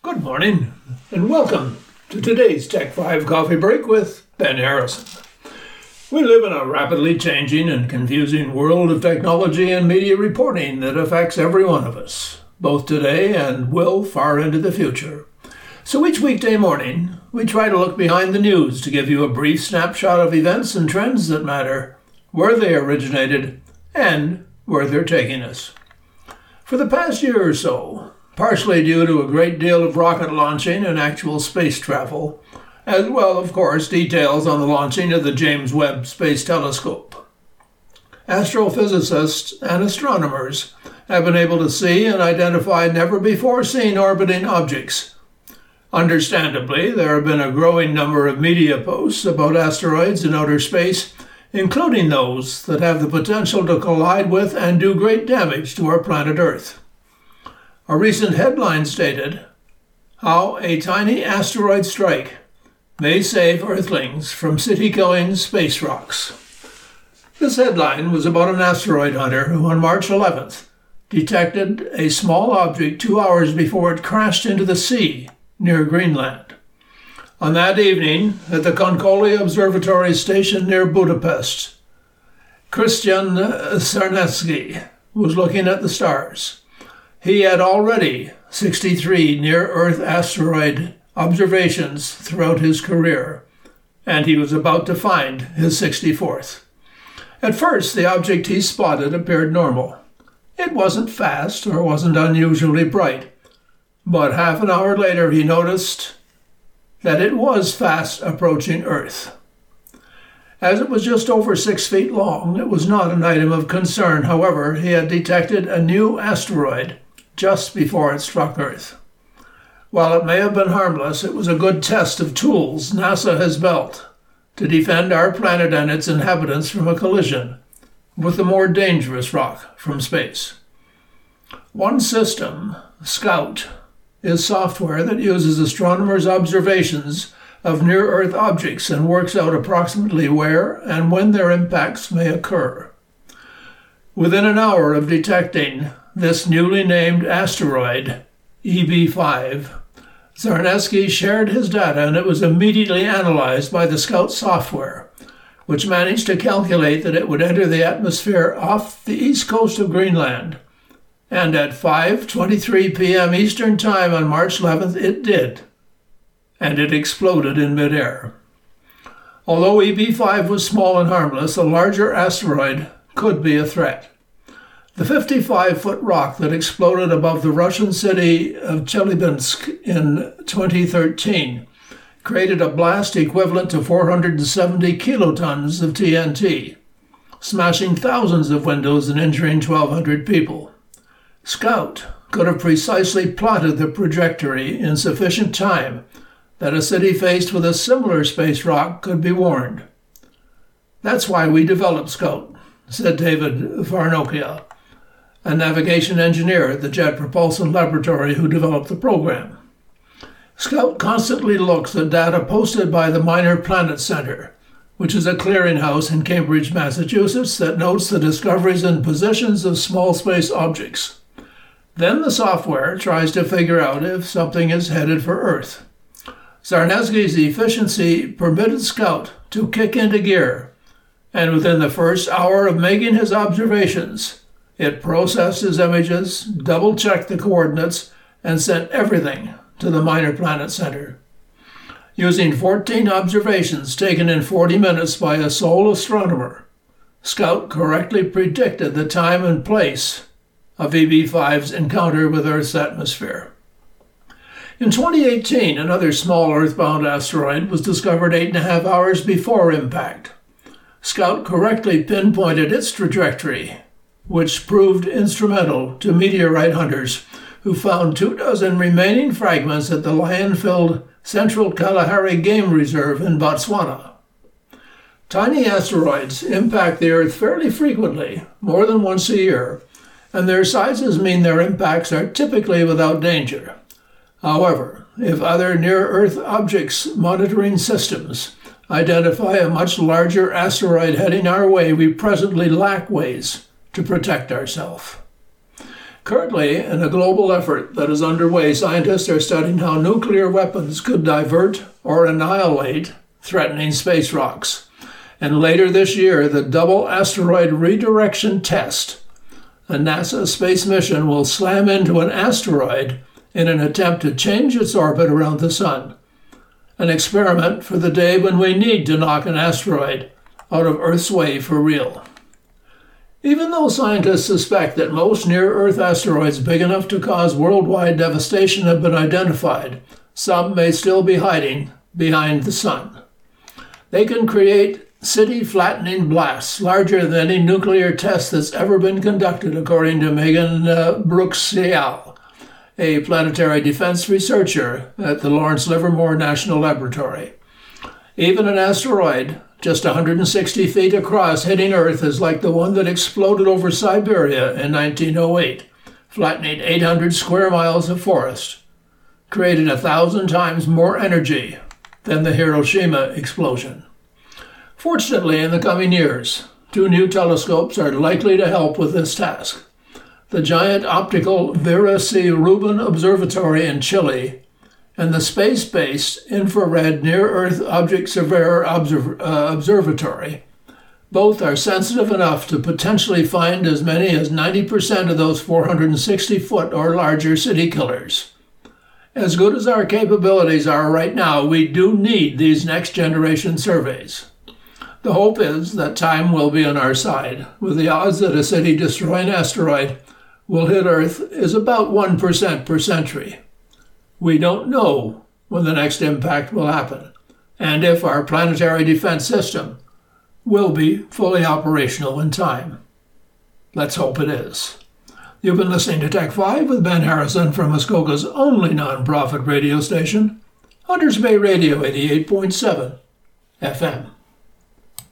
Good morning, and welcome to today's Tech 5 Coffee Break with Ben Harrison. We live in a rapidly changing and confusing world of technology and media reporting that affects every one of us, both today and will far into the future. So each weekday morning, we try to look behind the news to give you a brief snapshot of events and trends that matter, where they originated, and where they're taking us. For the past year or so, partially due to a great deal of rocket launching and actual space travel, as well, of course, details on the launching of the James Webb Space Telescope. Astrophysicists and astronomers have been able to see and identify never before seen orbiting objects. Understandably, there have been a growing number of media posts about asteroids in outer space, including those that have the potential to collide with and do great damage to our planet Earth. A recent headline stated How a Tiny Asteroid Strike May Save Earthlings from City Killing Space Rocks. This headline was about an asteroid hunter who, on March 11th, detected a small object two hours before it crashed into the sea near Greenland. On that evening, at the Konkoly Observatory station near Budapest, Christian Sárneczky was looking at the stars. He had already 63 near Earth asteroid observations throughout his career, and he was about to find his 64th. At first, the object he spotted appeared normal. It wasn't fast or wasn't unusually bright, but half an hour later he noticed that it was fast approaching Earth. As it was just over six feet long, it was not an item of concern. However, he had detected a new asteroid just before it struck Earth. While it may have been harmless, it was a good test of tools NASA has built to defend our planet and its inhabitants from a collision with the more dangerous rock from space. One system, SCOUT, is software that uses astronomers' observations of near Earth objects and works out approximately where and when their impacts may occur. Within an hour of detecting this newly named asteroid, EB5, Sárneczky shared his data and it was immediately analyzed by the Scout software, which managed to calculate that it would enter the atmosphere off the east coast of Greenland. And at 5:23 p.m. Eastern Time on March 11th it did. And it exploded in midair. Although EB5 was small and harmless, a larger asteroid could be a threat. The 55 foot rock that exploded above the Russian city of Chelyabinsk in 2013 created a blast equivalent to 470 kilotons of TNT, smashing thousands of windows and injuring 1,200 people. Scout could have precisely plotted the trajectory in sufficient time that a city faced with a similar space rock could be warned. That's why we developed Scout, said David Farnocchia a navigation engineer at the Jet Propulsion Laboratory who developed the program. Scout constantly looks at data posted by the Minor Planet Center, which is a clearinghouse in Cambridge, Massachusetts, that notes the discoveries and positions of small space objects. Then the software tries to figure out if something is headed for Earth. Sárneczky's efficiency permitted Scout to kick into gear, and within the first hour of making his observations, it processed his images, double checked the coordinates, and sent everything to the Minor Planet Center. Using 14 observations taken in 40 minutes by a sole astronomer, Scout correctly predicted the time and place of EB5's encounter with Earth's atmosphere. In 2018, another small Earthbound asteroid was discovered eight and a half hours before impact. Scout correctly pinpointed its trajectory which proved instrumental to meteorite hunters who found two dozen remaining fragments at the lion filled Central Kalahari Game Reserve in Botswana. Tiny asteroids impact the Earth fairly frequently, more than once a year, and their sizes mean their impacts are typically without danger. However, if other near Earth objects monitoring systems identify a much larger asteroid heading our way, we presently lack ways to protect ourselves. Currently, in a global effort that is underway, scientists are studying how nuclear weapons could divert or annihilate threatening space rocks. And later this year, the Double Asteroid Redirection Test, a NASA space mission, will slam into an asteroid in an attempt to change its orbit around the Sun. An experiment for the day when we need to knock an asteroid out of Earth's way for real. Even though scientists suspect that most near Earth asteroids big enough to cause worldwide devastation have been identified, some may still be hiding behind the Sun. They can create city flattening blasts larger than any nuclear test that's ever been conducted, according to Megan uh, Bruck Syal, a planetary defense researcher at the Lawrence Livermore National Laboratory. Even an asteroid just 160 feet across, hitting Earth is like the one that exploded over Siberia in 1908, flattening 800 square miles of forest, creating a thousand times more energy than the Hiroshima explosion. Fortunately, in the coming years, two new telescopes are likely to help with this task. The giant optical Vera C. Rubin Observatory in Chile and the space based Infrared Near Earth Object Surveyor Observ- uh, Observatory. Both are sensitive enough to potentially find as many as 90% of those 460 foot or larger city killers. As good as our capabilities are right now, we do need these next generation surveys. The hope is that time will be on our side, with the odds that a city destroying asteroid will hit Earth is about 1% per century. We don't know when the next impact will happen and if our planetary defense system will be fully operational in time. Let's hope it is. You've been listening to Tech 5 with Ben Harrison from Muskoka's only nonprofit radio station, Hunters Bay Radio 88.7 FM.